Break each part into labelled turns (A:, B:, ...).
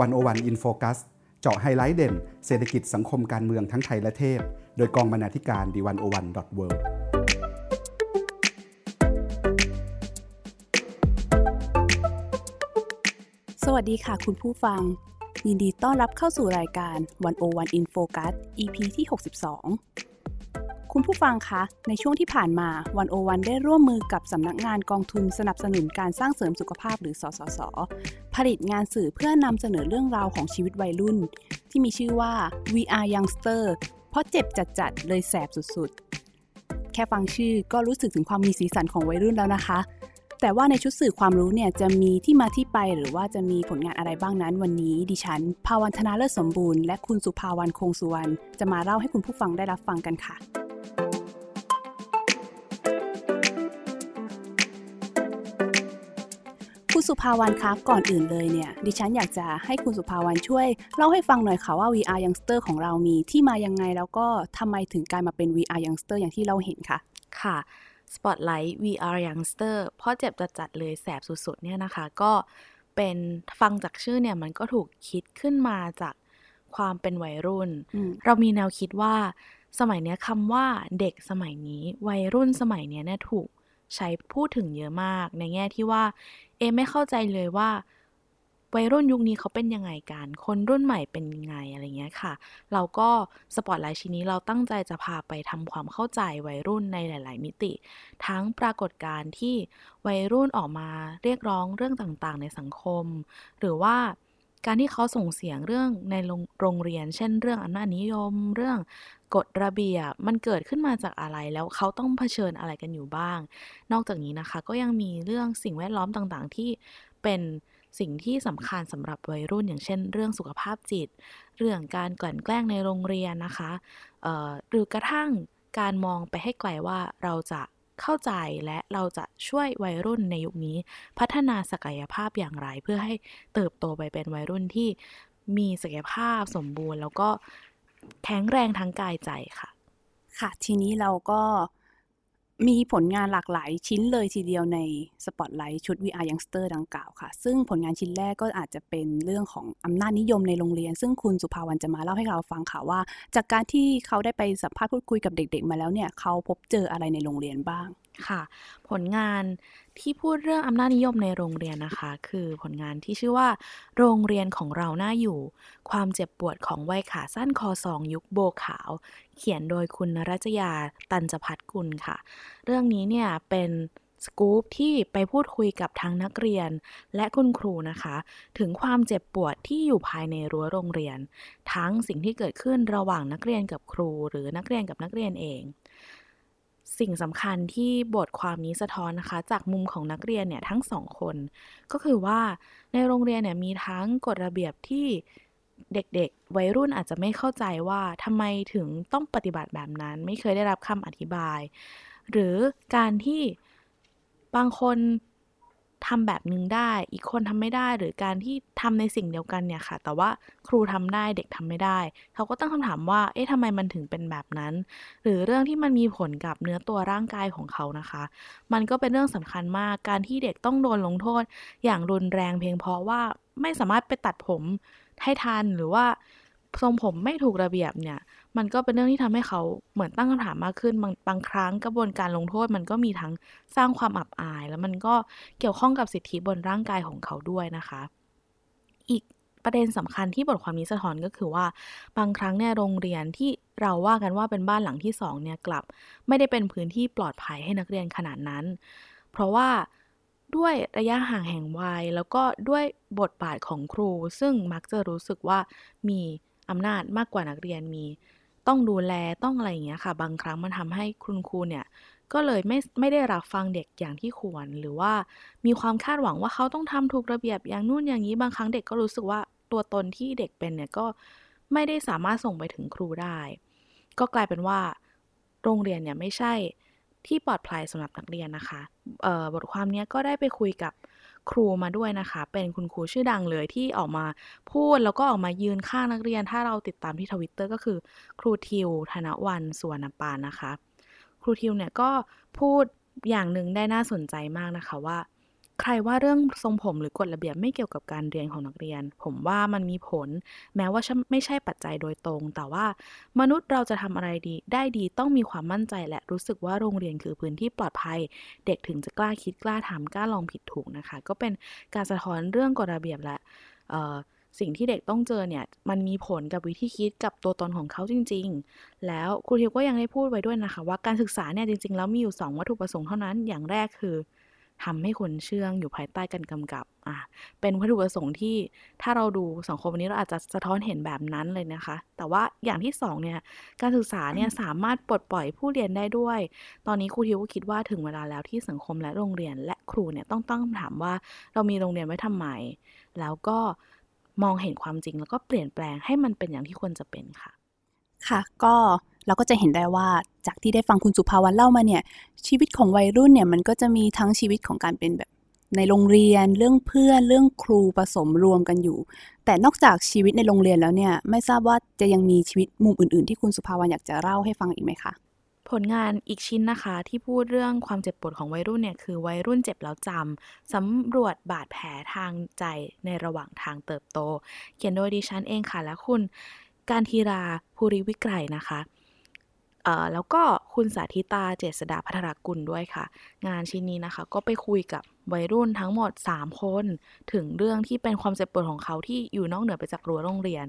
A: One O One In Focus เจาะไฮไลท์เด่น เศรษฐกิจสังคมการเมืองทั้งไทยและเทศโดยกองบรรณาธิการ The One O One dot world
B: สวัสดีค่ะคุณผู้ฟัง ยินดีต้อนรับเข้าสู่รายการ 101 in Focus EP ที่ 62 คุณผู้ฟังคะ ในช่วงที่ผ่านมา One O One ได้ร่วมมือกับสำนักงานกองทุนสนับสนุนการสร้างเสริมสุขภาพหรือสสส ผลิตงานสื่อเพื่อนำเสนอเรื่องราวของชีวิตวัยรุ่น ที่มีชื่อว่า We Are Youngster เพราะเจ็บจัดๆ เลยแสบสุดๆ แค่ฟังชื่อก็รู้สึกถึงความมีสีสันของวัยรุ่นแล้วนะคะ แต่ว่าในชุดสื่อความรู้เนี่ยจะมีที่มาที่ไปหรือว่าจะมีผลงานอะไรบ้างนั้น วันนี้ดิฉัน ภาวันธนาเลิศสมบูรณ์และคุณสุภาวันคงสุวรรณจะมาเล่าให้คุณผู้ฟังได้รับฟังกันค่ะ คุณสุภาวันคะก่อนอื่นเลยเนี่ยดิฉันอยากจะให้คุณสุภาวันช่วยเล่าให้ฟังหน่อยค่ะว่า VR Youngster ของเรามีที่มายังไงแล้วก็ทำไมถึงกลายมาเป็น VR Youngster อย่างที่เราเห็นค่ะ
C: ค่ะ Spotlight VR Youngster เพราะเจ็บจัดเลยแสบสุดๆเนี่ยนะคะ ก็เป็นฟังจากชื่อเนี่ยมันก็ถูกคิดขึ้นมาจากความเป็นวัยรุ่น เรามีแนวคิดว่าสมัยนี้คำว่าเด็กสมัยนี้ วัยรุ่นสมัยนี้เนี่ยถูก ใช้พูดถึงเยอะมาก ในแง่ที่ว่า เอไม่เข้าใจเลยว่าวัยรุ่นยุคนี้เขาเป็นยังไงกัน คนรุ่นใหม่เป็นยังไงอะไรเงี้ยค่ะ เราก็สปอตไลท์ชิ้นนี้เราตั้งใจจะพาไปทำความเข้าใจวัยรุ่นในหลาย ๆ มิติ ทั้งปรากฏการณ์ที่วัยรุ่นออกมาเรียกร้องเรื่องต่าง ๆ ในสังคม หรือว่า การที่เขาส่งเสียงเรื่องในโรงเรียน เช่น เรื่องอำนาจนิยม เรื่องกฎระเบียบ มันเกิดขึ้นมาจากอะไร แล้วเขาต้องเผชิญอะไรกันอยู่บ้าง นอกจากนี้นะคะ ก็ยังมีเรื่องสิ่งแวดล้อมต่างๆ ที่เป็นสิ่งที่สำคัญสำหรับวัยรุ่น อย่างเช่น เรื่องสุขภาพจิต เรื่องการกลั่นแกล้งในโรงเรียนนะคะหรือกระทั่งการมองไปให้ไกลว่าเราจะ เข้าใจและเราจะช่วยวัยรุ่นในยุคนี้ พัฒนาศักยภาพอย่างไร เพื่อให้เติบโตไปเป็นวัยรุ่นที่มีศักยภาพสมบูรณ์ แล้วก็แข็งแรงทั้งกายใจค่ะ
B: ค่ะ ทีนี้เราก็ มีผลงานหลากหลายชิ้นเลยทีเดียวในสปอตไลท์ชุด VR Youngster ดังกล่าวค่ะ ซึ่งผลงานชิ้นแรกก็อาจจะเป็นเรื่องของอำนาจนิยมในโรงเรียน ซึ่งคุณสุภาวรรณจะมาเล่าให้เราฟังค่ะว่า จากการที่เขาได้ไปสัมภาษณ์พูดคุยกับเด็กๆ มาแล้วเนี่ย เขาพบเจออะไรในโรงเรียนบ้าง
C: ค่ะ ผลงาน ที่พูดเรื่องอำนาจนิยมในโรงเรียนนะคะ คือผลงานที่ชื่อว่า โรงเรียนของเราหน้าอยู่ ความเจ็บปวดของวัยขาสั้นคอสองยุคโบขาว เขียนโดยคุณรัชยาตันจพัฒกุลค่ะ เรื่องนี้เนี่ยเป็นสกู๊ปที่ไปพูดคุยกับทั้งนักเรียนและคุณครูนะคะ ถึงความเจ็บปวดที่อยู่ภายในรั้วโรงเรียน ทั้งสิ่งที่เกิดขึ้นระหว่างนักเรียนกับครู หรือนักเรียนกับนักเรียนเอง สิ่งสำคัญที่บทความนี้สะท้อนนะคะ จากมุมของนักเรียนเนี่ยทั้งสองคน ก็คือว่าในโรงเรียนเนี่ยมีทั้งกฎระเบียบที่เด็กๆ วัยรุ่นอาจจะไม่เข้าใจว่าทำไมถึงต้องปฏิบัติแบบนั้น ไม่เคยได้รับคำอธิบาย หรือการที่บางคน ทำแบบนึงได้ อีกคนทำไม่ได้ หรือการที่ทำในสิ่งเดียวกันเนี่ยค่ะ แต่ว่าครูทำได้เด็กทำไม่ได้ เขาก็ตั้งคำถามว่า เอ๊ะทำไมมันถึงเป็นแบบนั้น หรือเรื่องที่มันมีผลกับเนื้อตัวร่างกายของเขานะคะ มันก็เป็นเรื่องสำคัญมาก การที่เด็กต้องโดนลงโทษ อย่างรุนแรงเพียงเพราะว่าไม่สามารถไปตัดผมให้ทันหรือว่าทรงผมไม่ถูกระเบียบเนี่ย มันก็เป็นเรื่องที่ทำให้เขาเหมือนตั้งคำถามมากขึ้นบางบางครั้งกระบวนการลงโทษมันก็มีทั้งสร้างความอับอาย แล้วมันก็เกี่ยวข้องกับสิทธิบนร่างกายของเขาด้วยนะคะ อีกประเด็นสำคัญที่บทความนี้สะท้อนก็คือว่าบางครั้งเนี่ยโรงเรียนที่เราว่ากันว่าเป็นบ้านหลังที่สองเนี่ยกลับ ไม่ได้เป็นพื้นที่ปลอดภัยให้นักเรียนขนาดนั้น เพราะว่าด้วยระยะห่างแห่งวัย แล้วก็ด้วยบทบาทของครู ซึ่งมักจะรู้สึกว่ามีอำนาจมากกว่านักเรียนมี ต้องดูแลต้องอะไรอย่างเงี้ยค่ะ บางครั้งมันทำให้คุณครูเนี่ยก็เลยไม่ไม่ได้รับฟังเด็กอย่างที่ควร หรือว่ามีความคาดหวังว่าเขาต้องทำถูกระเบียบอย่างนู่นอย่างนี้บางครั้งเด็กก็รู้สึกว่าตัวตนที่เด็กเป็นเนี่ยก็ไม่ได้สามารถส่งไปถึงครูได้ ก็กลายเป็นว่า โรงเรียนเนี่ยไม่ใช่ที่ปลอดภัยสำหรับนักเรียนนะคะบทความนี้ก็ได้ไปคุยกับ ครูมาด้วยนะคะ เป็นคุณครูชื่อดังเลยที่ออกมาพูดแล้วก็ออกมายืนข้างนักเรียน ถ้าเราติดตามที่ทวิตเตอร์ก็คือ ครูทิว ธนวันสวนปานนะคะ ครูทิวเนี่ยก็พูดอย่างหนึ่งได้น่าสนใจมากนะคะว่า ใครว่าเรื่องทรงผมหรือกฎระเบียบไม่เกี่ยวกับการเรียนของนักเรียน ผมว่ามันมีผล แม้ว่าไม่ใช่ปัจจัยโดยตรง แต่ว่ามนุษย์เราจะทำอะไรดี ได้ดีต้องมีความมั่นใจและรู้สึกว่าโรงเรียนคือพื้นที่ปลอดภัย เด็กถึงจะกล้าคิดกล้าทำกล้าลองผิดถูกนะคะ ก็เป็นการสะท้อนเรื่องกฎระเบียบและสิ่งที่เด็กต้องเจอเนี่ย มันมีผลกับวิธีคิดกับตัวตนของเขาจริง ๆ แล้วครูทิวก็ยังได้พูดไว้ด้วยนะคะ ว่าการศึกษาเนี่ยจริง ๆ แล้วมีอยู่ 2 วัตถุประสงค์เท่านั้น อย่างแรกคือ ทำให้คนเชื่องอยู่ภายใต้การกำกับอะเป็นวัตถุประสงค์ที่ถ้าเราดูสังคมวันนี้เราอาจจะสะท้อนเห็นแบบนั้นเลยนะคะ แต่ว่าอย่างที่สองเนี่ยการศึกษาเนี่ยสามารถปลดปล่อยผู้เรียนได้ด้วย ตอนนี้ครูทิวก็คิดว่าถึงเวลาแล้วที่สังคมและโรงเรียน และครูเนี่ยต้องตั้งคำถามว่าเรามีโรงเรียนไว้ทำไม แล้วก็มองเห็นความจริงแล้วก็เปลี่ยนแปลงให้มันเป็นอย่างที่ควรจะเป็นค่ะ
B: ค่ะก็เราก็จะเห็นได้ว่าจากที่ได้ฟังคุณสุภาวันเล่ามาเนี่ยชีวิตของวัยรุ่นเนี่ยมันก็จะมีทั้งชีวิตของการเป็นแบบในโรงเรียนเรื่องเพื่อนเรื่องครูผสมรวมกันอยู่ แต่นอกจากชีวิตในโรงเรียนแล้วเนี่ยไม่ทราบว่าจะยังมีชีวิตมุมอื่น ๆ ที่คุณสุภาวันอยากจะเล่าให้ฟังอีกไหมคะ
C: ผลงานอีกชิ้นนะคะ ที่พูดเรื่องความเจ็บปวดของวัยรุ่นเนี่ยคือวัยรุ่นเจ็บแล้วจำสำรวจบาดแผลทางใจในระหว่างทางเติบโต เขียนโดยดิฉันเองค่ะและคุณ การทีราภูริวิกรนะคะแล้วก็คุณสาธิตาเจษดาพัทรกุลด้วยค่ะ งานชิ้นนี้นะคะก็ไปคุยกับวัยรุ่นทั้งหมด 3 คน ถึงเรื่องที่เป็นความเจ็บปวดของเขาที่อยู่นอกเหนือไปจากรั้วโรงเรียน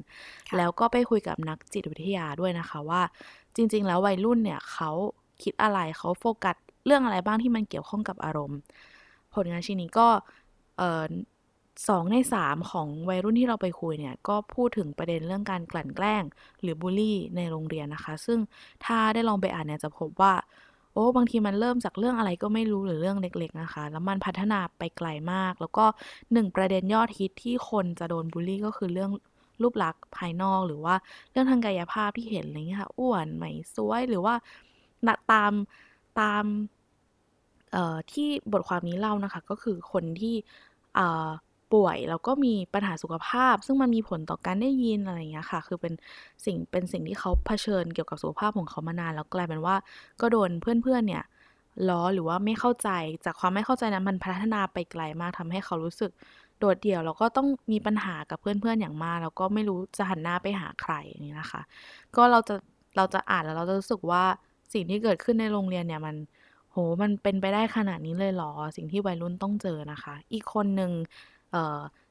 C: แล้วก็ไปคุยกับนักจิตวิทยาด้วยนะคะว่า จริง ๆ แล้ววัยรุ่นเนี่ยเขาคิดอะไรเขาโฟกัสเรื่องอะไรบ้างที่มันเกี่ยวข้องกับอารมณ์ ผลงานชิ้นนี้ก็ สองในสามของวัยรุ่นที่เราไปคุยเนี่ย ก็พูดถึงประเด็นเรื่องการกลั่นแกล้ง หรือบูลลี่ในโรงเรียนนะคะ ซึ่งถ้าได้ลองไปอ่านเนี่ยจะพบว่าโอ้บางทีมันเริ่มจากเรื่องอะไรก็ไม่รู้หรือเรื่องเล็กๆนะคะ แล้วมันพัฒนาไปไกลมาก แล้วก็หนึ่งประเด็นยอดฮิตที่คนจะโดนบูลลี่ก็คือเรื่องรูปลักษณ์ภายนอกหรือว่าเรื่องทางกายภาพที่เห็นอะไรเงี้ยค่ะอ้วนไหมสวยหรือว่าตามตามที่บทความนี้เล่านะคะ ก็คือคนที่ ป่วย แล้วก็มีปัญหาสุขภาพ ซึ่งมันมีผลต่อการได้ยินอะไรอย่างเงี้ยค่ะ คือเป็นสิ่งเป็นสิ่งที่เขาเผชิญเกี่ยวกับสุขภาพของเขามานานแล้วกลายเป็นว่าก็โดนเพื่อนๆเนี่ยล้อหรือว่าไม่เข้าใจ จากความไม่เข้าใจนั้นมันพัฒนาไปไกลมากทำให้เขารู้สึกโดดเดี่ยวแล้วก็ต้องมีปัญหากับเพื่อนๆอย่างมากแล้วก็ไม่รู้จะหันหน้าไปหาใครอย่างนี้นะคะ ก็เราจะเราจะอ่านแล้วเราจะรู้สึกว่าสิ่งที่เกิดขึ้นในโรงเรียนเนี่ยมันโหมันเป็นไปได้ขนาดนี้เลยหรอ สิ่งที่วัยรุ่นต้องเจอนะคะ อีกคนหนึ่ง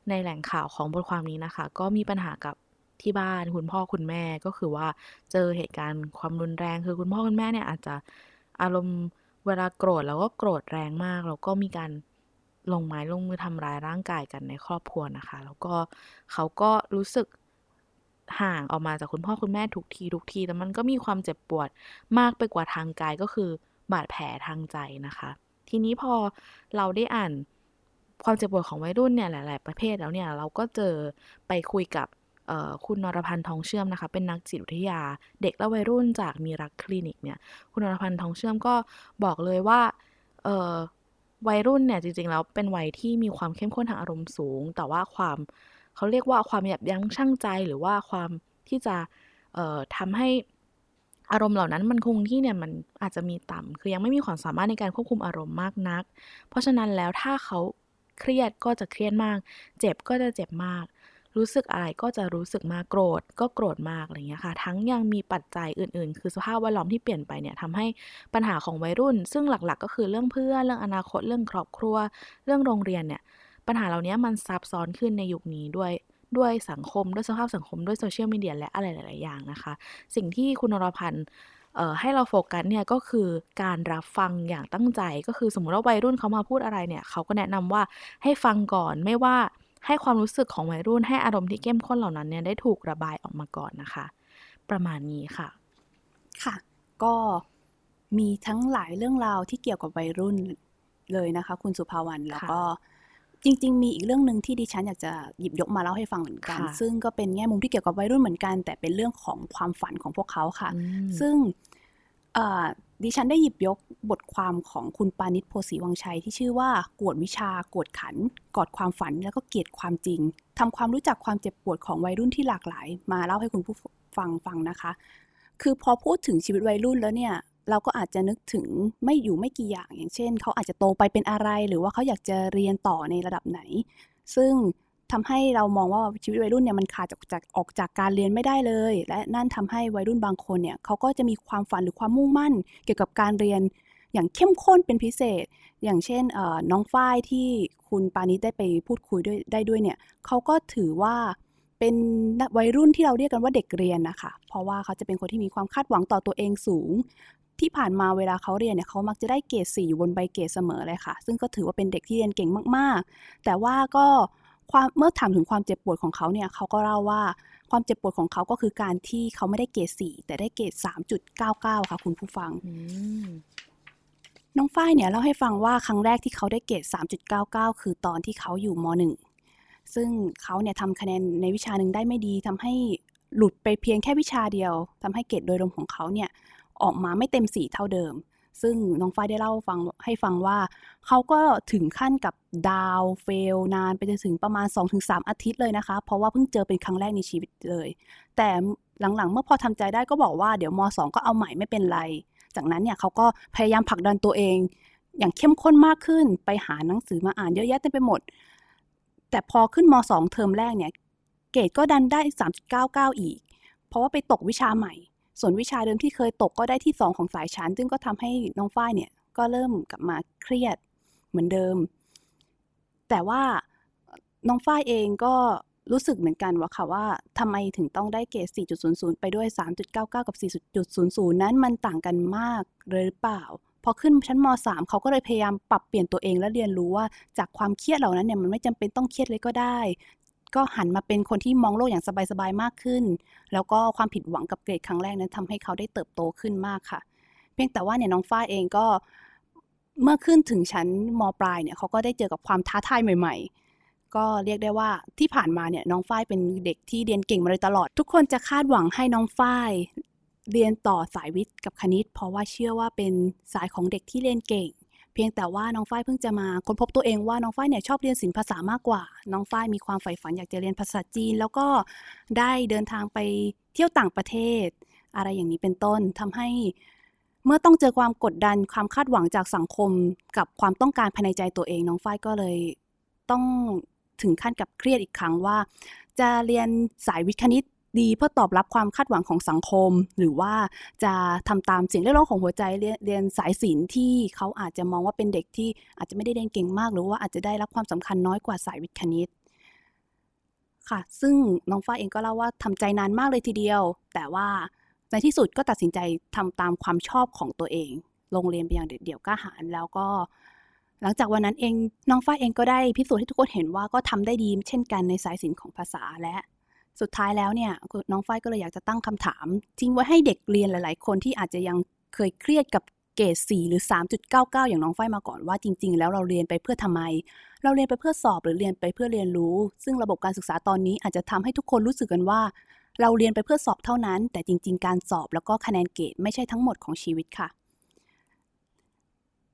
C: ในแหล่งข่าวของบทความนี้นะคะ ก็มีปัญหากับที่บ้านคุณพ่อคุณแม่ก็คือว่าเจอเหตุการณ์ความรุนแรง คือคุณพ่อคุณแม่เนี่ยอาจจะอารมณ์เวลาโกรธแล้วก็โกรธแรงมากแล้วก็มีการลงไม้ลงมือทำร้ายร่างกายกันในครอบครัวนะคะ แล้วก็เขาก็รู้สึกห่างออกมาจากคุณพ่อคุณแม่ทุกทีทุกทีแต่มันก็มีความเจ็บปวดมากไปกว่าทางกายก็คือบาดแผลทางใจนะคะ ทีนี้พอเราได้อ่าน ความเจ็บปวดของวัยรุ่นเนี่ยหลาย ๆ ประเภทแล้วเนี่ยเราก็เจอไปคุยกับคุณนรพันธ์ทองเชื่อมนะคะ เป็นนักจิตวิทยา เด็กและวัยรุ่นจากมีรักคลินิกเนี่ย คุณนรพันธ์ทองเชื่อมก็บอกเลยว่าวัยรุ่นเนี่ยจริง ๆ แล้วเป็นวัยที่มีความเข้มข้นทางอารมณ์สูง แต่ว่าความเขาเรียกว่าความหยับยั้งชั่งใจหรือว่าความที่จะทำให้อารมณ์เหล่านั้นมันคงที่เนี่ยมันอาจจะมีต่ำคือยังไม่มีความสามารถในการควบคุมอารมณ์มากนัก เพราะฉะนั้นแล้วถ้าเขา เครียดก็จะเครียดมาก เจ็บก็จะเจ็บมาก รู้สึกอะไรก็จะรู้สึกมากโกรธ ก็โกรธมากอะไรเงี้ยค่ะ ทั้งยังมีปัจจัยอื่นๆ คือสภาพแวดล้อมที่เปลี่ยนไปเนี่ยทำให้ปัญหาของวัยรุ่น ซึ่งหลักๆ ก็คือเรื่องเพื่อนเรื่องอนาคตเรื่องครอบครัว เรื่องโรงเรียนเนี่ยปัญหาเหล่านี้มันซับซ้อนขึ้นในยุคนี้ด้วยด้วยสังคมด้วยสภาพสังคมด้วยโซเชียลมีเดียและอะไรหลาย ๆ อย่างนะคะ สิ่งที่คุณนรพันธ์ ให้เราโฟกัสเนี่ยก็คือการรับฟังอย่างตั้งใจ ก็คือสมมติว่าวัยรุ่นเขามาพูดอะไรเนี่ยเขาก็แนะนำว่าให้ฟังก่อนไม่ว่าให้ความรู้สึกของวัยรุ่นให้อารมณ์ที่เข้มข้นเหล่านั้นเนี่ยได้ถูกระบายออกมาก่อนนะคะ ประมาณนี้ค่ะ
B: ค่ะ ก็มีทั้งหลายเรื่องราวที่เกี่ยวกับวัยรุ่นเลยนะคะ คุณสุภาวรรณแล้วก็ จริง ๆ มีอีกเรื่องหนึ่งที่ดิฉันอยากจะหยิบยกมาเล่าให้ฟังเหมือนกัน ซึ่งก็เป็นแง่มุมที่เกี่ยวกับวัยรุ่นเหมือนกัน แต่เป็นเรื่องของความฝันของพวกเขาค่ะ ซึ่งดิฉันได้หยิบยกบทความของคุณปานิชโพสีวังชัยที่ชื่อว่ากวดวิชากวดขัน กอดความฝันแล้วก็เกลียดความจริงทำความรู้จักความเจ็บปวดของวัยรุ่นที่หลากหลาย มาเล่าให้คุณผู้ฟังฟังนะคะ คือพอพูดถึงชีวิตวัยรุ่นแล้วเนี่ย เราก็อาจจะนึกถึงไม่อยู่ไม่กี่อย่างอย่างเช่น เขาอาจจะโตไปเป็นอะไร หรือว่าเขาอยากจะเรียนต่อในระดับไหน ซึ่งทำให้เรามองว่าชีวิตวัยรุ่นเนี่ยมันขาดจากจากออกจากการเรียนไม่ได้เลย และนั่นทำให้วัยรุ่นบางคนเนี่ยเขาก็จะมีความฝันหรือความมุ่งมั่น เกี่ยวกับการเรียนอย่างเข้มข้นเป็นพิเศษ อย่างเช่นน้องฝ้ายที่คุณปานิชได้ไปพูดคุยด้วยได้ด้วยเนี่ยเขาก็ถือว่าเป็นวัยรุ่นที่เราเรียกกันว่าเด็กเรียนนะคะ เพราะว่าเขาจะเป็นคนที่มีความคาดหวังต่อตัวเองสูง ที่ผ่านมาเวลาเขาเรียนเนี่ยเขามักจะได้เกรดสี่อยู่บนใบเกรดเสมอเลยค่ะ ซึ่งก็ถือว่าเป็นเด็กที่เรียนเก่งมาก ๆ แต่ว่าก็ความเมื่อถามถึงความเจ็บปวดของเขาเนี่ยเขาก็เล่าว่าความเจ็บปวดของเขาก็คือการที่เขาไม่ได้เกรดสี่แต่ได้เกรดสามจุดเก้าเก้าค่ะ คุณผู้ฟังน้องฝ้ายเนี่ยเล่าให้ฟังว่าครั้งแรกที่เขาได้เกรด3.99คือตอนที่เขาอยู่ม .1 ซึ่งเขาเนี่ยทำคะแนนในวิชาหนึ่งได้ไม่ดีทำให้หลุดไปเพียงแค่วิชาเดียวทำให้เกรดโดยรวมของเขาเนี่ย ออกมาไม่เต็มสีเท่าเดิม ซึ่งน้องฝ้ายได้เล่าฟังให้ฟังว่า เขาก็ถึงขั้นกับดาวเฟล นานไปจนถึงประมาณ 2-3 อาทิตย์เลยนะคะ เพราะว่าเพิ่งเจอเป็นครั้งแรกในชีวิตเลย แต่หลังๆ เมื่อพอทำใจได้ก็บอกว่าเดี๋ยวม .2 ก็เอาใหม่ไม่เป็นไร จากนั้นเนี่ยเขาก็พยายามผลักดันตัวเอง อย่างเข้มข้นมากขึ้นไปหาหนังสือมาอ่านเยอะแยะเต็มไปหมด แต่พอขึ้นม .2 เทอมแรกเนี่ย เกรดก็ดันได้ 3.99 อีก เพราะว่าไปตกวิชาใหม่ ส่วนวิชาเดิมที่เคยตกก็ได้ที่ 2 ของสายชั้น ซึ่งก็ทำให้น้องฝ้ายเนี่ยก็เริ่มกลับมาเครียดเหมือนเดิม แต่ว่าน้องฝ้ายเองก็รู้สึกเหมือนกันว่าค่ะว่าทำไมถึงต้องได้เกรด4.00 ไปด้วย 3.99 กับ 4.00 นั้นมันต่างกันมากเลยหรือเปล่า พอขึ้นชั้นม .3 เขาก็เลยพยายามปรับเปลี่ยนตัวเองและเรียนรู้ว่าจากความเครียดเหล่านั้นเนี่ยมันไม่จำเป็นต้องเครียดเลยก็ได้ ก็หันมาเป็นคนที่มองโลกอย่างสบายๆมากขึ้น แล้วก็ความผิดหวังกับเกรดครั้งแรกนั้นทำให้เขาได้เติบโตขึ้นมากค่ะ เพียงแต่ว่าเนี่ยน้องฝ้าเองก็เมื่อขึ้นถึงชั้นมปลายเนี่ยเขาก็ได้เจอกับความท้าทายใหม่ ๆก็เรียกได้ว่าที่ผ่านมาเนี่ยน้องฝ้ายเป็นเด็กที่เรียนเก่งมาโดยตลอด ทุกคนจะคาดหวังให้น้องฝ้ายเรียนต่อสายวิทย์กับคณิต เพราะว่าเชื่อว่าเป็นสายของเด็กที่เรียนเก่ง พียงแต่ว่าน้องฝ้ายเพิ่งจะมาค้นพบตัวเองว่าน้องฝ้ายเนี่ยชอบเรียนศิลปภาษามากกว่า น้องฝ้ายมีความใฝ่ฝันอยากจะเรียนภาษาจีน แล้วก็ได้เดินทางไปเที่ยวต่างประเทศ อะไรอย่างนี้เป็นต้นทำให้เมื่อต้องเจอความกดดันความคาดหวังจากสังคมกับความต้องการภายในใจตัวเอง น้องฝ้ายก็เลยต้องถึงขั้นกับเครียดอีกครั้งว่า จะเรียนสายวิทย์คณิต ดีเพื่อตอบรับความคาดหวังของสังคม หรือว่าจะทำตามเสียงเรียกร้องของหัวใจเรียนเรียนสายศิลป์ที่เขาอาจจะมองว่าเป็นเด็กที่อาจจะไม่ได้เรียนเก่งมาก หรือว่าอาจจะได้รับความสำคัญน้อยกว่าสายวิทย์คณิตค่ะซึ่งน้องฟ้าเองก็เล่าว่าทำใจนานมากเลยทีเดียว แต่ว่าในที่สุดก็ตัดสินใจทำตามความชอบของตัวเองโรงเรียนไปอย่างเด็ดเดี่ยวกล้าหาญแล้วก็หลังจากวันนั้นเองน้องฝ้ายเองก็ได้พิสูจน์ให้ทุกคนเห็นว่าก็ทำได้ดีเช่นกันในสายศิลป์ของภาษาและ สุดท้ายแล้วเนี่ยน้องฝ้ายก็เลยอยากจะตั้งคำถาม ทิ้งไว้ให้เด็กเรียนหลาย ๆ คนที่อาจจะยังเคยเครียดกับเกรด4หรือ 3.99 อย่างน้องฝ้ายมาก่อนว่าจริง ๆ แล้วเราเรียนไปเพื่อทำไม เราเรียนไปเพื่อสอบหรือเรียนไปเพื่อเรียนรู้ ซึ่งระบบการศึกษาตอนนี้อาจจะทำให้ทุกคนรู้สึกกันว่า เราเรียนไปเพื่อสอบเท่านั้น แต่จริง ๆ การสอบแล้วก็คะแนนเกรดไม่ใช่ทั้งหมดของชีวิตค่ะ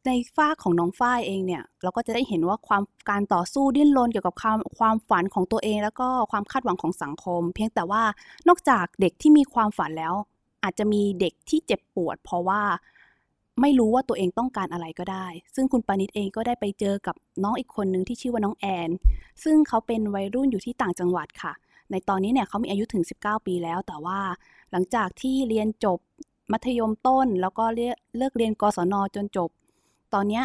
B: ในฝ้าของน้องฝ้ายเองเนี่ย เราก็จะได้เห็นว่าความการต่อสู้ดิ้นรนเกี่ยวกับความความฝันของตัวเอง แล้วก็ความคาดหวังของสังคม เพียงแต่ว่านอกจากเด็กที่มีความฝันแล้ว อาจจะมีเด็กที่เจ็บปวด เพราะว่าไม่รู้ว่าตัวเองต้องการอะไรก็ได้ ซึ่งคุณปานิตเองก็ได้ไปเจอกับน้องอีกคนนึงที่ชื่อว่าน้องแอน ซึ่งเขาเป็นวัยรุ่นอยู่ที่ต่างจังหวัดค่ะ ในตอนนี้เนี่ยเขามีอายุถึง 19 ปีแล้ว แต่ว่าหลังจากที่เรียนจบมัธยมต้น แล้วก็เลิกเรียนกศนจนจบ ตอนเนี้ย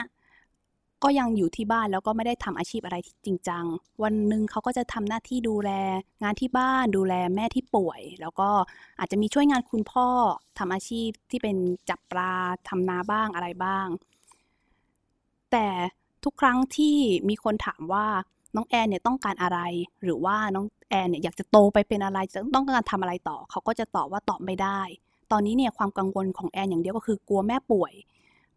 B: ก็ยังอยู่ที่บ้านแล้วก็ไม่ได้ทำอาชีพอะไรจริงจัง วันหนึ่งเขาก็จะทำหน้าที่ดูแล งานที่บ้านดูแลแม่ที่ป่วย แล้วก็อาจจะมีช่วยงานคุณพ่อทำอาชีพที่เป็นจับปลาทำนาบ้างอะไรบ้าง แต่ทุกครั้งที่มีคนถามว่าน้องแอนเนี่ยต้องการอะไร หรือว่าน้องแอนเนี่ยอยากจะโตไปเป็นอะไรจะต้องการทำอะไรต่อ เขาก็จะตอบว่าตอบไม่ได้ ตอนนี้เนี่ยความกังวลของแอนอย่างเดียวก็คือกลัวแม่ป่วย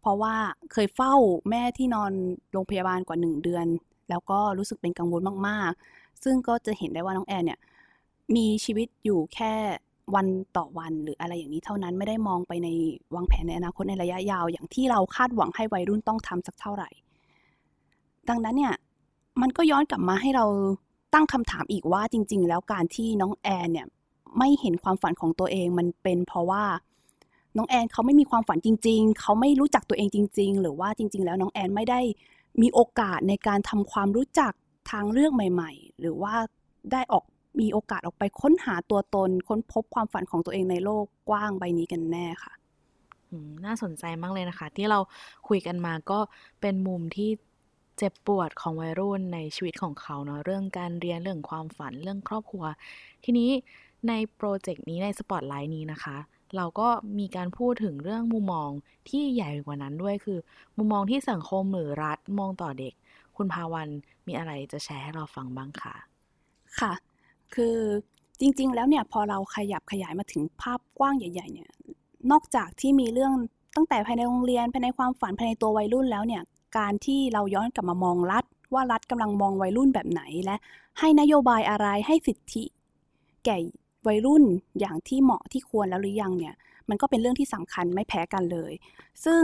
B: เพราะว่าเคยเฝ้าแม่ที่นอนโรงพยาบาลกว่าหนึ่งเดือน แล้วก็รู้สึกเป็นกังวลมากๆ ซึ่งก็จะเห็นได้ว่าน้องแอนเนี่ยมีชีวิตอยู่แค่วันต่อวันหรืออะไรอย่างนี้เท่านั้นไม่ได้มองไปในวางแผนในอนาคตในระยะยาว อย่างที่เราคาดหวังให้วัยรุ่นต้องทำสักเท่าไหร่ ดังนั้นเนี่ยมันก็ย้อนกลับมาให้เราตั้งคำถามอีกว่าจริง ๆ แล้วการที่น้องแอนเนี่ยไม่เห็นความฝันของตัวเองมันเป็นเพราะว่า น้องแอนเขาไม่มีความฝันจริง ๆ เขาไม่รู้จักตัวเองจริง ๆ หรือว่าจริง ๆ แล้วน้องแอนไม่ได้มีโอกาสในการทำความรู้จักทางเลือกใหม่ ๆ หรือว่าได้ออกมีโอกาสออกไปค้นหาตัวตน ค้นพบความฝันของตัวเองในโลกกว้างใบนี้กันแน่ค่ะ
C: น่าสนใจมากเลยนะคะ ที่เราคุยกันมาก็เป็นมุมที่เจ็บปวดของวัยรุ่นในชีวิตของเขาเนาะเรื่องการเรียนเรื่องความฝันเรื่องครอบครัว ทีนี้ในโปรเจกต์นี้ในสปอตไลท์นี้นะคะ เราก็มีการพูดถึงเรื่องมุมมองที่ใหญ่กว่านั้นด้วยคือ มุมมองที่สังคมหรือรัฐมองต่อเด็ก คุณภาวันมีอะไรจะแชร์ให้เราฟังบ้างคะ
B: ค่ะ คือจริง ๆ แล้วเนี่ยพอเราขยับขยายมาถึงภาพกว้างใหญ่ ๆ เนี่ย นอกจากที่มีเรื่องตั้งแต่ภายในโรงเรียนภายในความฝันภายในตัววัยรุ่นแล้วเนี่ย การที่เราย้อนกลับมามองรัฐ ว่ารัฐกำลังมองวัยรุ่นแบบไหนและให้นโยบายอะไรให้สิทธิ แก่ วัยรุ่นอย่างที่เหมาะที่ควรแล้วหรือยังเนี่ย มันก็เป็นเรื่องที่สำคัญไม่แพ้กันเลย ซึ่ง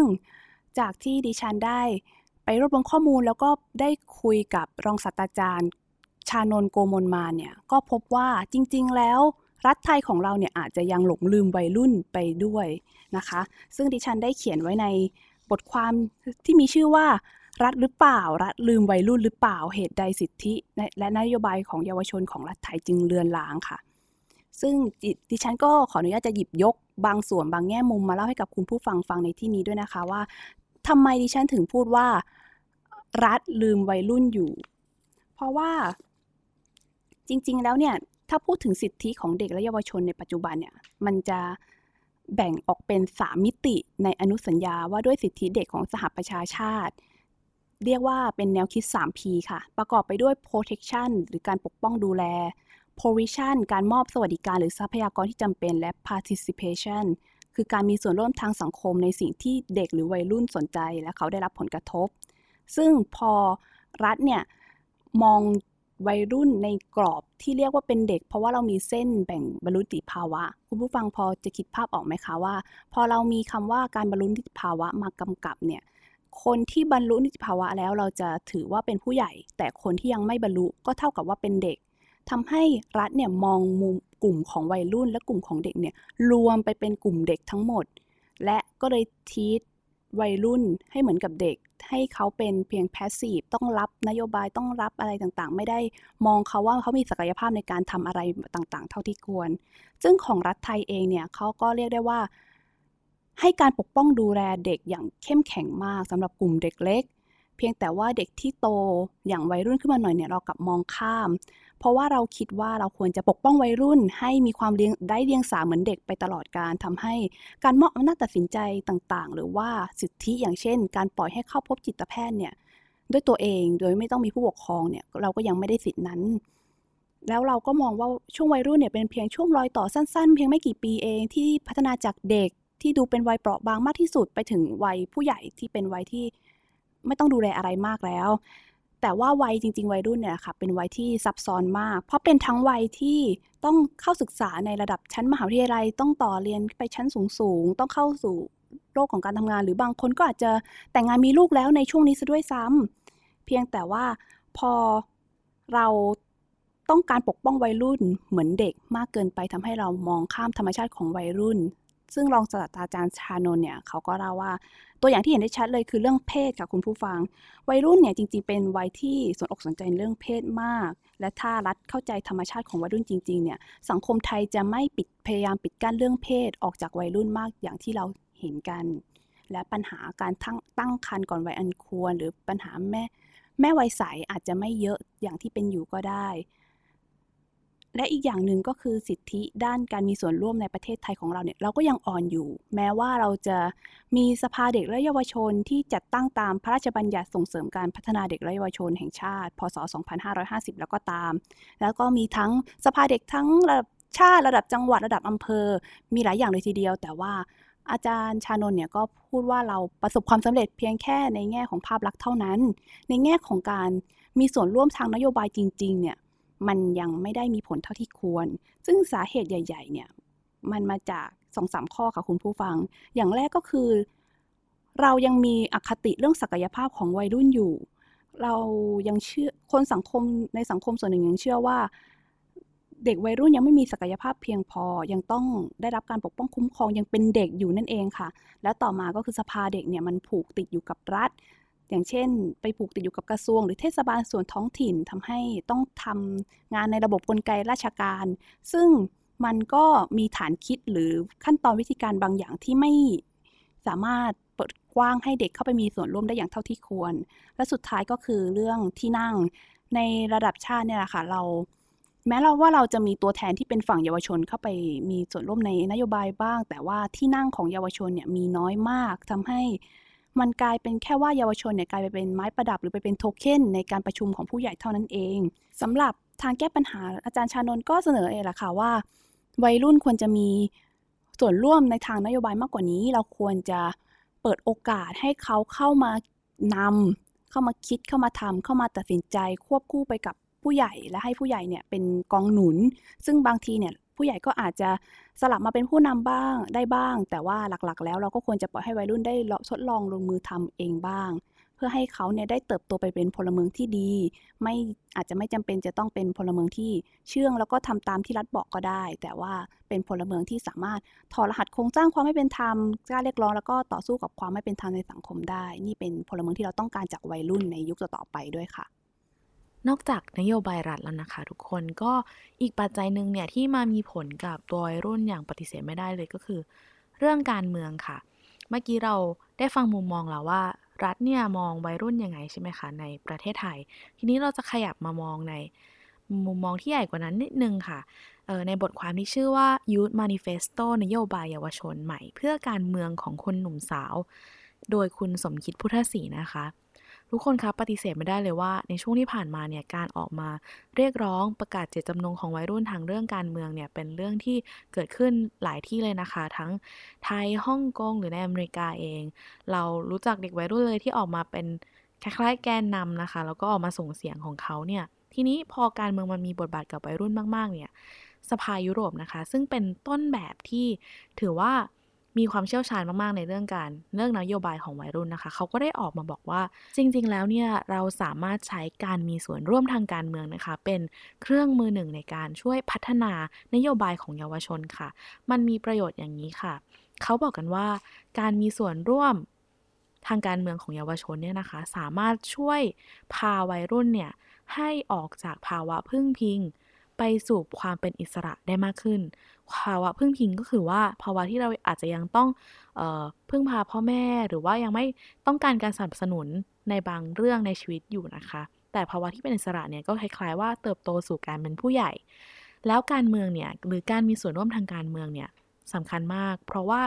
B: จากที่ดิฉันได้ไปรวบรวมข้อมูลแล้วก็ได้คุยกับรองศาสตราจารย์ ชานนโกมลมาเนี่ย ก็พบว่าจริง ๆ แล้วรัฐไทยของเราเนี่ยอาจจะยังหลงลืมวัยรุ่นไปด้วยนะคะ ซึ่งดิฉันได้เขียนไว้ในบทความที่มีชื่อว่ารัฐหรือเปล่า รัฐลืมวัยรุ่นหรือเปล่าเหตุใดสิทธิ และนโยบายของเยาวชนของรัฐไทยจึงเลือนลางค่ะ ซึ่งดิฉันก็ขออนุญาตจะหยิบยกบางส่วนบางแง่มุมมาเล่าให้กับคุณผู้ฟังฟังในที่นี้ด้วยนะคะว่าทำไมดิฉันถึงพูดว่ารัฐลืมวัยรุ่นอยู่ เพราะว่าจริง ๆ แล้วเนี่ยถ้าพูดถึงสิทธิของเด็กและเยาวชนในปัจจุบันเนี่ยมันจะแบ่งออกเป็น3มิติในอนุสัญญาว่าด้วยสิทธิเด็กของสหประชาชาติ เรียกว่าเป็นแนวคิด 3P ค่ะ ประกอบไปด้วย protection หรือการปกป้องดูแล provision การมอบสวัสดิการหรือทรัพยากรที่จำเป็นและ participation คือการมีส่วนร่วมทางสังคมในสิ่งที่เด็กหรือวัยรุ่นสนใจ และเขาได้รับผลกระทบ ซึ่งพอรัฐเนี่ยมองวัยรุ่นในกรอบที่เรียกว่าเป็นเด็ก เพราะว่าเรามีเส้นแบ่งบรรลุนิติภาวะ คุณผู้ฟังพอจะคิดภาพออกไหมคะว่า พอเรามีคำว่าการบรรลุนิติภาวะมากำกับเนี่ยคนที่บรรลุนิติภาวะแล้วเราจะถือว่าเป็นผู้ใหญ่ แต่คนที่ยังไม่บรรลุก็เท่ากับว่าเป็นเด็ก ทำให้รัฐเนี่ยมองมุมกลุ่มของวัยรุ่นและกลุ่มของเด็กเนี่ยรวมไปเป็นกลุ่มเด็กทั้งหมด และก็เลยทีตวัยรุ่นให้เหมือนกับเด็ก ให้เขาเป็นเพียงแพสซีฟต้องรับนโยบายต้องรับอะไรต่างๆ ไม่ได้มองเขาว่าเขามีศักยภาพในการทำอะไรต่างๆ เท่าที่ควร ซึ่งของรัฐไทยเองเนี่ยเขาก็เรียกได้ว่า ให้การปกป้องดูแลเด็กอย่างเข้มแข็งมากสำหรับกลุ่มเด็กเล็ก เพียงแต่ว่าเด็กที่โตอย่างวัยรุ่นขึ้นมาหน่อยเนี่ยเรากลับมองข้าม เพราะว่าเราคิดว่าเราควรจะปกป้องวัยรุ่น ให้มีความเลี้ยงได้เลี้ยงสาเหมือนเด็กไปตลอดการทำให้การมอบอำนาจตัดสินใจต่างๆ หรือว่าสิทธิอย่างเช่น การปล่อยให้เข้าพบจิตแพทย์เนี่ยด้วยตัวเองโดยไม่ต้องมีผู้ปกครองเนี่ยเราก็ยังไม่ได้สิทธินั้น แล้วเราก็มองว่าช่วงวัยรุ่นเนี่ยเป็นเพียงช่วงรอยต่อสั้นๆ เพียงไม่กี่ปีเองที่พัฒนาจากเด็กที่ดูเป็นวัยเปราะบางมากที่สุดไปถึงวัยผู้ใหญ่ที่เป็นวัยที่ไม่ต้องดูแลอะไรมากแล้ว แต่ว่าวัยจริง ๆ วัยรุ่นเนี่ยค่ะเป็นวัยที่ซับซ้อนมาก เพราะเป็นทั้งวัยที่ต้องเข้าศึกษาในระดับชั้นมหาวิทยาลัย ต้องต่อเรียนไปชั้นสูงๆต้องเข้าสู่โลกของการทำงาน หรือบางคนก็อาจจะแต่งงานมีลูกแล้วในช่วงนี้ซะด้วยซ้ำเพียงแต่ว่าพอเราต้องการปกป้องวัยรุ่นเหมือนเด็กมากเกินไปทำให้เรามองข้ามธรรมชาติของวัยรุ่น ซึ่งรองศาสตราจารย์ชานนเนี่ยเขาก็เล่าว่า ตัวอย่างที่เห็นได้ชัดเลยคือเรื่องเพศค่ะคุณผู้ฟัง วัยรุ่นเนี่ยจริง ๆ เป็นวัยที่สนอกสนใจเรื่องเพศมาก และถ้ารัฐเข้าใจธรรมชาติของวัยรุ่นจริงๆเนี่ยสังคมไทยจะไม่ปิดพยายามปิดกั้นเรื่องเพศออกจากวัยรุ่นมากอย่างที่เราเห็นกัน และปัญหาการตั้งตั้งครรภ์ก่อนวัยอันควร หรือปัญหาแม่แม่วัยใสอาจจะไม่เยอะอย่างที่เป็นอยู่ก็ได้ และอีกอย่างหนึ่งก็คือสิทธิด้านการมีส่วนร่วมในประเทศไทยของเราเนี่ยเราก็ยังอ่อนอยู่ แม้ว่าเราจะมีสภาเด็กและเยาวชนที่จัดตั้งตามพระราชบัญญัติส่งเสริมการพัฒนาเด็กและเยาวชนแห่งชาติ พศ 2550 แล้วก็ตาม แล้วก็มีทั้งสภาเด็กทั้งระดับชาติระดับจังหวัดระดับอำเภอ มีหลายอย่างเลยทีเดียว แต่ว่าอาจารย์ชานนท์เนี่ยก็พูดว่าเราประสบความสำเร็จเพียงแค่ในแง่ของภาพลักษณ์เท่านั้น ในแง่ของการมีส่วนร่วมทางนโยบายจริง ๆ เนี่ย มันยังไม่ได้มีผลเท่าที่ควร ซึ่งสาเหตุใหญ่ ๆ เนี่ย มันมาจากสองสามข้อค่ะคุณผู้ฟัง อย่างแรกก็คือ เรายังมีอคติเรื่องศักยภาพของวัยรุ่นอยู่ เรายังเชื่อคนสังคมในสังคมส่วนหนึ่งยังเชื่อว่า เด็กวัยรุ่นยังไม่มีศักยภาพเพียงพอ ยังต้องได้รับการปกป้องคุ้มครองยังเป็นเด็กอยู่นั่นเองค่ะ แล้วต่อมาก็คือสภาเด็กเนี่ยมันผูกติดอยู่กับรัฐ อย่างเช่น ไปผูกติดอยู่กับกระทรวง หรือเทศบาลส่วนท้องถิ่นทำให้ต้องทำงานในระบบกลไกราชการ ซึ่งมันก็มีฐานคิดหรือขั้นตอนวิธีการบางอย่างที่ไม่สามารถเปิดกว้างให้เด็กเข้าไปมีส่วนร่วมได้อย่างเท่าที่ควร และสุดท้ายก็คือเรื่องที่นั่งในระดับชาติเนี่ยแหละค่ะเรา แม้เราว่าเราจะมีตัวแทนที่เป็นฝั่งเยาวชนเข้าไปมีส่วนร่วมในนโยบายบ้าง แต่ว่าที่นั่งของเยาวชนเนี่ยมีน้อยมากทำให้ มันกลายเป็นแค่ว่าเยาวชนเนี่ยกลายไปเป็นไม้ประดับหรือไปเป็นโทเค็นในการประชุมของผู้ใหญ่เท่านั้นเองสำหรับทางแก้ปัญหาอาจารย์ชานนท์ก็เสนอเองแหละค่ะว่า วัยรุ่นควรจะมีส่วนร่วมในทางนโยบายมากกว่านี้ เราควรจะเปิดโอกาสให้เขาเข้ามานำเข้ามาคิดเข้ามาทำเข้ามาตัดสินใจควบคู่ไปกับผู้ใหญ่และให้ผู้ใหญ่เนี่ยเป็นกองหนุน ซึ่งบางทีเนี่ย ผู้ใหญ่ก็อาจจะสลับมาเป็นผู้นำบ้างได้บ้าง แต่ว่าหลักๆ แล้วเราก็ควรจะปล่อยให้วัยรุ่นได้ทดลองลงมือทำเองบ้าง เพื่อให้เขาเนี่ยได้เติบโตไปเป็นพลเมืองที่ดี ไม่อาจจะไม่จำเป็นจะต้องเป็นพลเมืองที่เชื่อง แล้วก็ทำตามที่รัฐบอกก็ได้ แต่ว่าเป็นพลเมืองที่สามารถถอดรหัสโครงสร้างความไม่เป็นธรรมกล้าเรียกร้องแล้วก็ต่อสู้กับความไม่เป็นธรรมในสังคมได้ นี่เป็นพลเมืองที่เราต้องการจากวัยรุ่นในยุคต่อๆไปด้วยค่ะ
C: นอกจากนโยบายรัฐแล้วนะคะ ทุกคนก็อีกปัจจัยหนึ่งเนี่ยที่มามีผลกับตัววัยรุ่นอย่างปฏิเสธไม่ได้เลยก็คือ เรื่องการเมืองค่ะ เมื่อกี้เราได้ฟังมุมมองแล้วว่า รัฐเนี่ยมองวัยรุ่นยังไงใช่ไหมคะในประเทศไทย ทีนี้เราจะขยับมามองในมุมมองที่ใหญ่กว่านั้นนิดนึงค่ะในบทความที่ชื่อว่า Youth Manifesto นโยบายเยาวชนใหม่ เพื่อการเมืองของคนหนุ่มสาว โดยคุณสมคิดพุทธศรีนะคะ ทุกคนครับปฏิเสธไม่ได้เลยว่าในช่วงที่ผ่านมาเนี่ยการออกมาเรียกร้องประกาศเจตจำนงของวัยรุ่นทางเรื่องการเมืองเนี่ยเป็นเรื่องที่เกิดขึ้นหลายที่เลยนะคะ ทั้งไทยฮ่องกงหรือในอเมริกาเอง เรารู้จักเด็กวัยรุ่นเลยที่ออกมาเป็นคล้ายๆแกนนำนะคะ แล้วก็ออกมาส่งเสียงของเขาเนี่ยทีนี้พอการเมืองมันมีบทบาทกับวัยรุ่นมาก ๆ เนี่ยสภายุโรปนะคะ ซึ่งเป็นต้นแบบที่ถือว่า มีความเชี่ยวชาญมากๆในเรื่องการเรื่องนโยบายของวัยรุ่นนะคะ เขาก็ได้ออกมาบอกว่า จริง ๆ แล้วเนี่ยเราสามารถใช้การมีส่วนร่วมทางการเมืองนะคะ เป็นเครื่องมือหนึ่งในการช่วยพัฒนานโยบายของเยาวชนค่ะ มันมีประโยชน์อย่างนี้ค่ะ เขาบอกกันว่า การมีส่วนร่วมทางการเมืองของเยาวชนเนี่ยนะคะ สามารถช่วยพาวัยรุ่นเนี่ยให้ออกจากภาวะพึ่งพิง ไปสู่ความเป็นอิสระได้มากขึ้น ภาวะพึ่งพิงก็คือว่าภาวะที่เราอาจจะยังต้องออพึ่งพาพ่อแม่หรือว่ายังไม่ต้องการการสนับสนุนในบางเรื่องในชีวิตอยู่นะคะ แต่ภาวะที่เป็นอิสระเนี่ยก็คล้ายๆว่าเติบโตสู่การเป็นผู้ใหญ่ แล้วการเมืองเนี่ยหรือการมีส่วนร่วมทางการเมืองเนี่ยสำคัญมาก เพราะว่า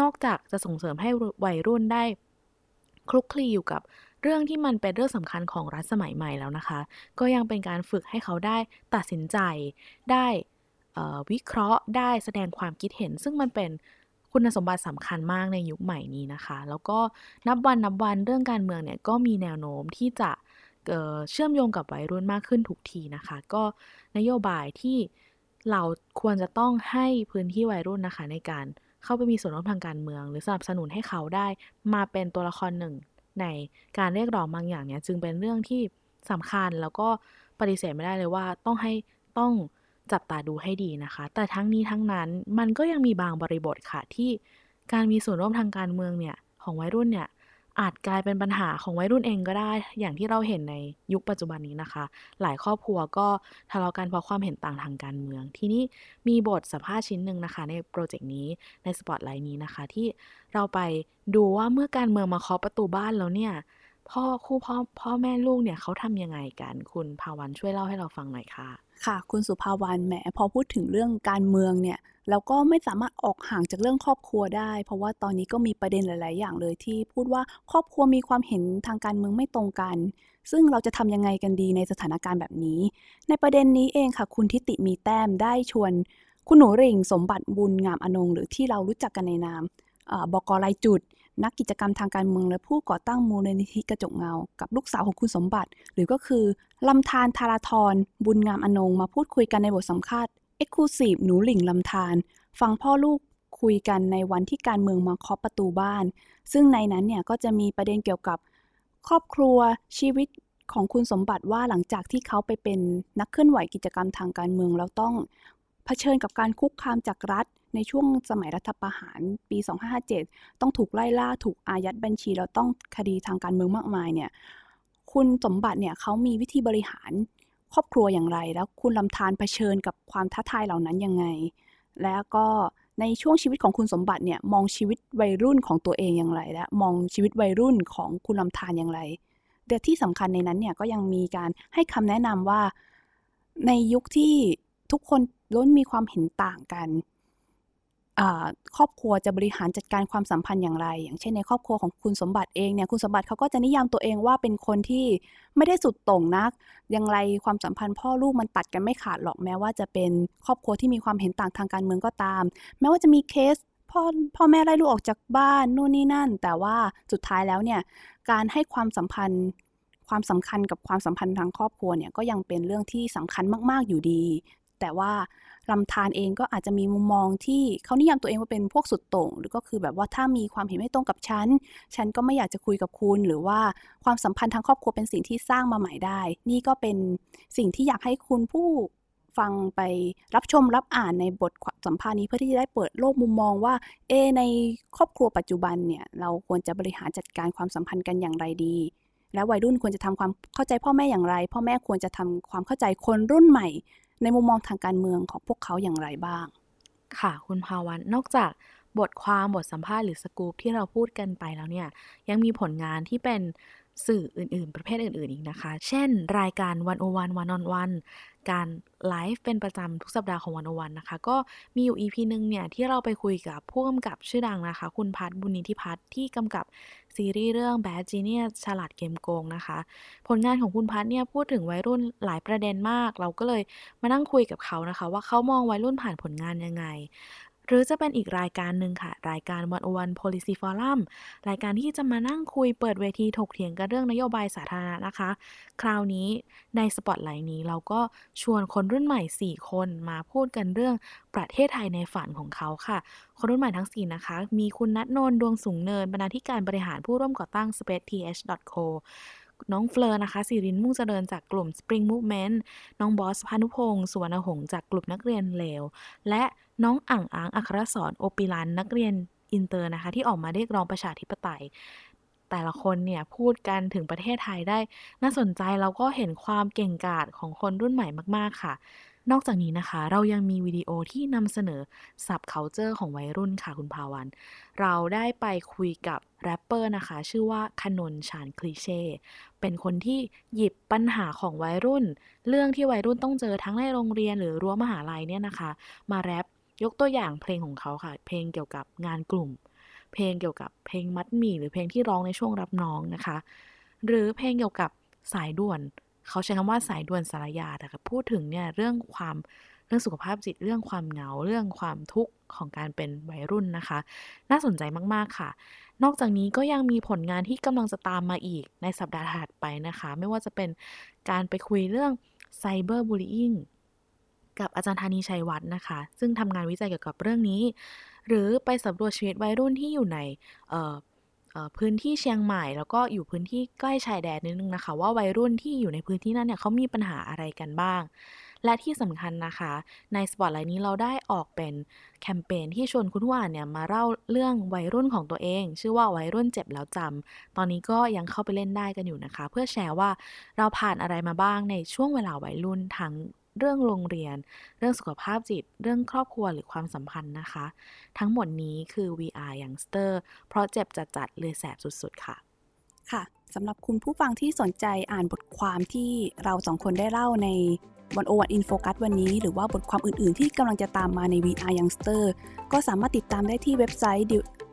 C: นอกจากจะส่งเสริมให้วัยรุ่นได้คลุกคลีอยู่กับ เรื่องที่มันเป็นเรื่องสำคัญของรัฐสมัยใหม่แล้วนะคะ ก็ยังเป็นการฝึกให้เขาได้ตัดสินใจ ได้วิเคราะห์ ได้แสดงความคิดเห็น ซึ่งมันเป็นคุณสมบัติสำคัญมากในยุคใหม่นี้นะคะ แล้วก็นับวันนับวันเรื่องการเมืองเนี่ยก็มีแนวโน้มที่จะเชื่อมโยงกับวัยรุ่นมากขึ้นทุกทีนะคะ ก็นโยบายที่เราควรจะต้องให้พื้นที่วัยรุ่นนะคะ ในการเข้าไปมีส่วนร่วมทางการเมือง หรือสนับสนุนให้เขาได้มาเป็นตัวละครหนึ่ง ในการเรียกร้องบางอย่างเนี่ยจึงเป็นเรื่องที่สำคัญแล้วก็ปฏิเสธไม่ได้เลยว่าต้องให้ต้องจับตาดูให้ดีนะคะ แต่ทั้งนี้ทั้งนั้นมันก็ยังมีบางบริบทค่ะที่การมีส่วนร่วมทางการเมืองเนี่ยของวัยรุ่นเนี่ย อาจกลายเป็นปัญหาของวัยรุ่นเองก็ได้ อย่างที่เราเห็นในยุคปัจจุบันนี้นะคะ หลายครอบครัวก็ทะเลาะกันเพราะความเห็นต่างทางการเมือง ทีนี้มีบทสัมภาษณ์ชิ้นหนึ่งนะคะ ในโปรเจกต์นี้ในสปอตไลน์นี้นะคะ ที่เราไปดูว่าเมื่อการเมืองมาเคาะประตูบ้านแล้วเนี่ย พ่อคู่พ่อพ่อแม่ลูกเนี่ยเขาทำยังไงกันคุณภาวันช่วยเล่าให้เราฟังหน่อยค่ะ
B: ค่ะ คุณสุภาวรรณแหมพอพูดถึงเรื่องการเมืองเนี่ยเราก็ไม่สามารถออกห่างจากเรื่องครอบครัวได้ เพราะว่าตอนนี้ก็มีประเด็นหลาย ๆ อย่างเลยที่พูดว่าครอบครัวมีความเห็นทางการเมืองไม่ตรงกัน ซึ่งเราจะทำยังไงกันดีในสถานการณ์แบบนี้ ในประเด็นนี้เองค่ะ คุณทิติมีแต้มได้ชวน คุณหนูริ่งสมบัติบุญงามอนงหรือที่เรารู้จักกันในนามบกรายจุด นักกิจกรรมทางการเมืองและผู้ก่อตั้งมูลนิธิกระจกเงา กับลูกสาวของคุณสมบัติ หรือก็คือลำธารธาราธรบุญงามอนงมาพูดคุยกันในบทสัมภาษณ์เอ็กซ์คลูซีฟหนูหลิงลำธารฟังพ่อลูกคุยกันในวันที่การเมืองมาเคาะประตูบ้าน ซึ่งในนั้นเนี่ยก็จะมีประเด็นเกี่ยวกับ ครอบครัวชีวิตของคุณสมบัติว่าหลังจากที่เขาไปเป็นนักเคลื่อนไหวกิจกรรมทางการเมืองแล้วต้องเผชิญกับการคุกคามจากรัฐ ในช่วงสมัยรัฐประหารปี 2557 ต้องถูกไล่ล่าถูกอายัดบัญชี แล้วต้องคดีทางการเมืองมากมายเนี่ยคุณสมบัติเนี่ยเขามีวิธีบริหารครอบครัวอย่างไร แล้วคุณลำธารเผชิญกับความท้าทายเหล่านั้นยังไง แล้วก็ในช่วงชีวิตของคุณสมบัติเนี่ยมองชีวิตวัยรุ่นของตัวเองอย่างไร และมองชีวิตวัยรุ่นของคุณลำธารอย่างไรแต่ที่สำคัญในนั้นเนี่ยก็ยังมีการให้คำแนะนำว่าในยุคที่ทุกคนล้นมีความเห็นต่างกัน ครอบครัวจะบริหารจัดการความสัมพันธ์อย่างไร อย่างเช่นในครอบครัวของคุณสมบัติเองเนี่ยคุณสมบัติเขาก็จะนิยามตัวเองว่าเป็นคนที่ไม่ได้สุดโต่งนัก อย่างไรความสัมพันธ์พ่อลูกมันตัดกันไม่ขาดหรอกแม้ว่าจะเป็นครอบครัวที่มีความเห็นต่างทางการเมืองก็ตาม แม้ว่าจะมีเคสพ่อพ่อแม่ไล่ลูกออกจากบ้านนู่นนี่นั่น แต่ว่าสุดท้ายแล้วเนี่ยการให้ความสัมพันธ์ความสำคัญกับความสัมพันธ์ทางครอบครัวเนี่ยก็ยังเป็นเรื่องที่สำคัญมาก ๆ อยู่ดี แต่ว่าลำธารเองก็อาจจะมีมุมมองที่เขานิยามตัวเองว่าเป็นพวกสุดโต่ง หรือก็คือแบบว่าถ้ามีความเห็นไม่ตรงกับฉัน ฉันก็ไม่อยากจะคุยกับคุณ หรือว่าความสัมพันธ์ทางครอบครัวเป็นสิ่งที่สร้างมาใหม่ได้ นี่ก็เป็นสิ่งที่อยากให้คุณผู้ฟังไปรับชมรับอ่านในบทสัมภาษณ์นี้เพื่อที่จะได้เปิดโลกมุมมองว่า เอ ในครอบครัวปัจจุบันเนี่ยเราควรจะบริหารจัดการความสัมพันธ์กันอย่างไรดี และวัยรุ่นควรจะทำความเข้าใจพ่อแม่อย่างไร พ่อแม่ควรจะทำความเข้าใจคนรุ่นใหม่ ในมุมมองทางการเมืองของพวกเขาอย่างไรบ้าง
C: ค่ะ คุณภาวันนอกจากบทความบทสัมภาษณ์หรือสกู๊ปที่เราพูดกันไปแล้วเนี่ย ยังมีผลงานที่เป็นสื่ออื่น ๆ ประเภทอื่น ๆ อีกนะคะ เช่น รายการวันโอวันวันออนวันการไลฟ์เป็นประจำทุกสัปดาห์ของวันโอวันนะคะ ก็มีอยู่ EP หนึ่งเนี่ย ที่เราไปคุยกับผู้กำกับชื่อดังนะคะ คุณพัฒบุญนิธิพัฒที่กำกับ ซีรีส์เรื่อง Bad Genius ฉลาดเกมโกงนะคะ ผลงานของคุณพัฒเนี่ยพูดถึงวัยรุ่นหลายประเด็นมาก เราก็เลยมานั่งคุยกับเขานะคะ ว่าเขามองวัยรุ่นผ่านผลงานยังไง หรือจะเป็นอีกรายการหนึ่งค่ะ รายการวันวัน policy forum รายการที่จะมานั่งคุยเปิดเวทีถกเถียงกันเรื่องนโยบายสาธารณะนะคะ คราวนี้ในสปอตไลน์นี้เราก็ชวนคนรุ่นใหม่ 4 คนมาพูดกันเรื่องประเทศไทยในฝันของเขาค่ะ คนรุ่นใหม่ทั้ง 4 นะคะ มีคุณนัทนนดวงสูงเนินบรรณาธิการบริหารผู้ร่วมก่อตั้ง spaceth.co น้องเฟลอร์นะคะสิรินมุ่งเจริญจากกลุ่ม Spring Movement น้องบอสพานุพงศ์สุวรรณหงษ์จากกลุ่มนักเรียนเลว และน้องอ่างอ้างอัครสอนโอปิลันนักเรียนอินเตอร์นะคะ ที่ออกมาเรียกร้องประชาธิปไตย แต่ละคนเนี่ยพูดกันถึงประเทศไทยได้ น่าสนใจแล้วก็เห็นความเก่งกาจของคนรุ่นใหม่มาก ๆ ค่ะ นอกจากนี้นะคะ เรายังมีวิดีโอที่นำเสนอ subculture ของวัยรุ่นค่ะคุณภาวัน เราได้ไปคุยกับแรปเปอร์นะคะ ชื่อว่าคานนชานคลีเช่เป็นคนที่หยิบปัญหาของวัยรุ่น เรื่องที่วัยรุ่นต้องเจอทั้งในโรงเรียนหรือรั้วมหาลัยเนี่ยนะคะ มาแรปยกตัวอย่างเพลงของเขาค่ะ เพลงเกี่ยวกับงานกลุ่ม เพลงเกี่ยวกับเพลงมัดหมี่หรือเพลงที่ร้องในช่วงรับน้องนะคะ หรือเพลงเกี่ยวกับสายด่วน เขาใช้คำว่าสายด่วนสารยาแต่พูดถึงเนี่ยเรื่องความเรื่องสุขภาพจิตเรื่องความเหงาเรื่องความทุกข์ของการเป็นวัยรุ่นนะคะ น่าสนใจมากๆค่ะ นอกจากนี้ก็ยังมีผลงานที่กำลังจะตามมาอีกในสัปดาห์ถัดไปนะคะ ไม่ว่าจะเป็นการไปคุยเรื่องไซเบอร์บูลลี่กับอาจารย์ธานีชัยวัฒน์นะคะ ซึ่งทำงานวิจัยเกี่ยวกับเรื่องนี้ หรือไปสำรวจชีวิตวัยรุ่นที่อยู่ใน พื้นที่เชียงใหม่ แล้วก็อยู่พื้นที่ใกล้ชายแดนนิดนึงนะคะ ว่าวัยรุ่นที่อยู่ในพื้นที่นั้นเนี่ยเขามีปัญหาอะไรกันบ้าง และที่สำคัญนะคะ ในสปอตไลน์นี้เราได้ออกเป็นแคมเปญที่ชวนคุณผู้อ่านเนี่ยมาเล่าเรื่องวัยรุ่นของตัวเอง ชื่อว่าวัยรุ่นเจ็บแล้วจำตอนนี้ก็ยังเข้าไปเล่นได้กันอยู่นะคะ เพื่อแชร์ว่าเราผ่านอะไรมาบ้างในช่วงเวลาวัยรุ่นทั้ง เรื่องโรงเรียน เรื่องสุขภาพจิต เรื่องครอบครัวหรือความสัมพันธ์นะคะ ทั้งหมดนี้คือ VR Youngster เพราะเจ็บจัดจัดเลยแสบสุดๆค่ะ
B: ค่ะสำหรับคุณผู้ฟังที่สนใจอ่านบทความที่เราสองคนได้เล่าในวันโอวันอินโฟกัสวันนี้ หรือว่าบทความอื่นๆ ที่กำลังจะตามมาใน VR Youngster ก็สามารถติดตามได้ที่เว็บไซต์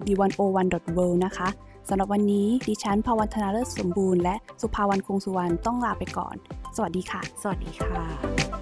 B: d101.world นะคะสำหรับวันนี้ดิฉันภาวันธนาเลิศสมบูรณ์และสุภาวันคงสุวรรณต้องลาไปก่อน สวัสดีค่ะ
C: สวัสดีค่ะ